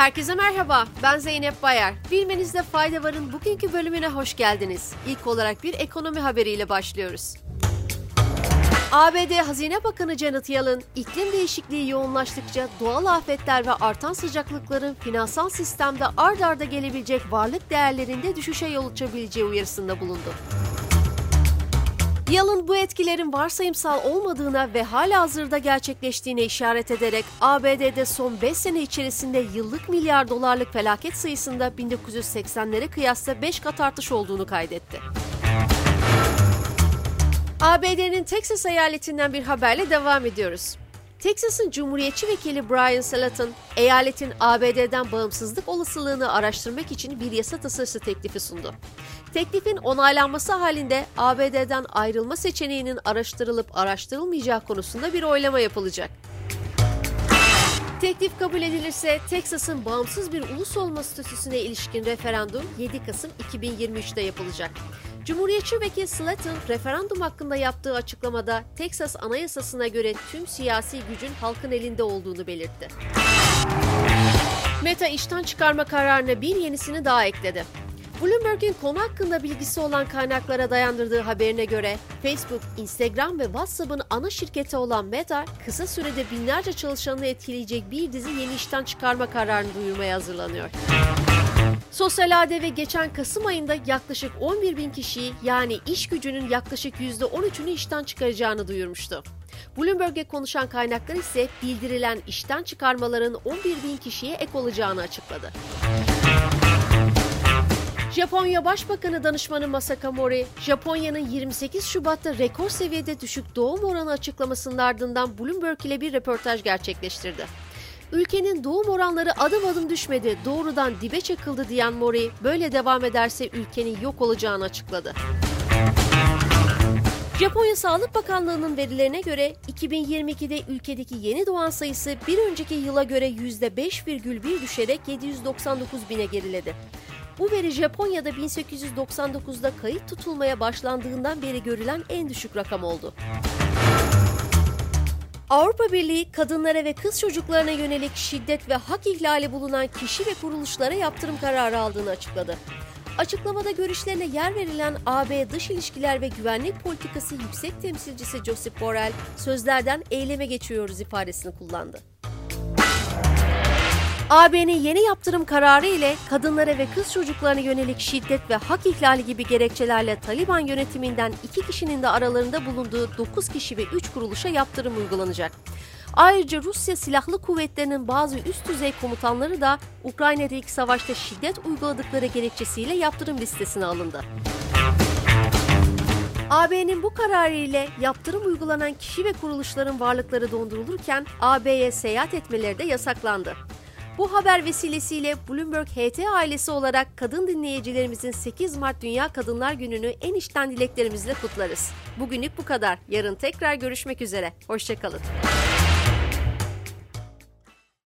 Herkese merhaba, ben Zeynep Bayar. Bilmenizde fayda varın bugünkü bölümüne hoş geldiniz. İlk olarak bir ekonomi haberiyle başlıyoruz. ABD Hazine Bakanı Janet Yellen, iklim değişikliği yoğunlaştıkça doğal afetler ve artan sıcaklıkların finansal sistemde ard arda gelebilecek varlık değerlerinde düşüşe yol açabileceği uyarısında bulundu. Yalın bu etkilerin varsayımsal olmadığına ve hala hazırda gerçekleştiğine işaret ederek ABD'de son 5 sene içerisinde yıllık milyar dolarlık felaket sayısında 1980'lere kıyasla 5 kat artış olduğunu kaydetti. ABD'nin Texas eyaletinden bir haberle devam ediyoruz. Texas'ın Cumhuriyetçi Vekili Brian Salatin, eyaletin ABD'den bağımsızlık olasılığını araştırmak için bir yasa tasarısı teklifi sundu. Teklifin onaylanması halinde ABD'den ayrılma seçeneğinin araştırılıp araştırılmayacağı konusunda bir oylama yapılacak. Teklif kabul edilirse Teksas'ın bağımsız bir ulus olma statüsüne ilişkin referandum 7 Kasım 2023'te yapılacak. Cumhuriyetçi vekil Slaton, referandum hakkında yaptığı açıklamada Teksas Anayasası'na göre tüm siyasi gücün halkın elinde olduğunu belirtti. Meta işten çıkarma kararına bir yenisini daha ekledi. Bloomberg'in konu hakkında bilgisi olan kaynaklara dayandırdığı haberine göre Facebook, Instagram ve WhatsApp'ın ana şirketi olan Meta kısa sürede binlerce çalışanını etkileyecek bir dizi yeni işten çıkarma kararını duyurmaya hazırlanıyor. Sosyal ADV geçen Kasım ayında yaklaşık 11 bin kişiyi yani iş gücünün yaklaşık %13'ünü işten çıkaracağını duyurmuştu. Bloomberg'e konuşan kaynaklar ise bildirilen işten çıkarmaların 11 bin kişiye ek olacağını açıkladı. Japonya Başbakanı Danışmanı Masaka Mori, Japonya'nın 28 Şubat'ta rekor seviyede düşük doğum oranı açıklamasının ardından Bloomberg ile bir röportaj gerçekleştirdi. Ülkenin doğum oranları adım adım düşmedi, doğrudan dibe çakıldı diyen Mori, böyle devam ederse ülkenin yok olacağını açıkladı. Japonya Sağlık Bakanlığı'nın verilerine göre 2022'de ülkedeki yeni doğan sayısı bir önceki yıla göre %5,1 düşerek 799 bine geriledi. Bu veri Japonya'da 1899'da kayıt tutulmaya başlandığından beri görülen en düşük rakam oldu. Avrupa Birliği kadınlara ve kız çocuklarına yönelik şiddet ve hak ihlali bulunan kişi ve kuruluşlara yaptırım kararı aldığını açıkladı. Açıklamada görüşlerine yer verilen AB Dış İlişkiler ve Güvenlik Politikası Yüksek Temsilcisi Josep Borrell, sözlerden eyleme geçiyoruz ifadesini kullandı. AB'nin yeni yaptırım kararı ile kadınlara ve kız çocuklarına yönelik şiddet ve hak ihlali gibi gerekçelerle Taliban yönetiminden iki kişinin de aralarında bulunduğu 9 kişi ve 3 kuruluşa yaptırım uygulanacak. Ayrıca Rusya Silahlı Kuvvetleri'nin bazı üst düzey komutanları da Ukrayna'daki savaşta şiddet uyguladıkları gerekçesiyle yaptırım listesine alındı. AB'nin bu kararı ile yaptırım uygulanan kişi ve kuruluşların varlıkları dondurulurken AB'ye seyahat etmeleri de yasaklandı. Bu haber vesilesiyle Bloomberg HT ailesi olarak kadın dinleyicilerimizin 8 Mart Dünya Kadınlar Günü'nü en içten dileklerimizle kutlarız. Bugünlük bu kadar. Yarın tekrar görüşmek üzere. Hoşçakalın.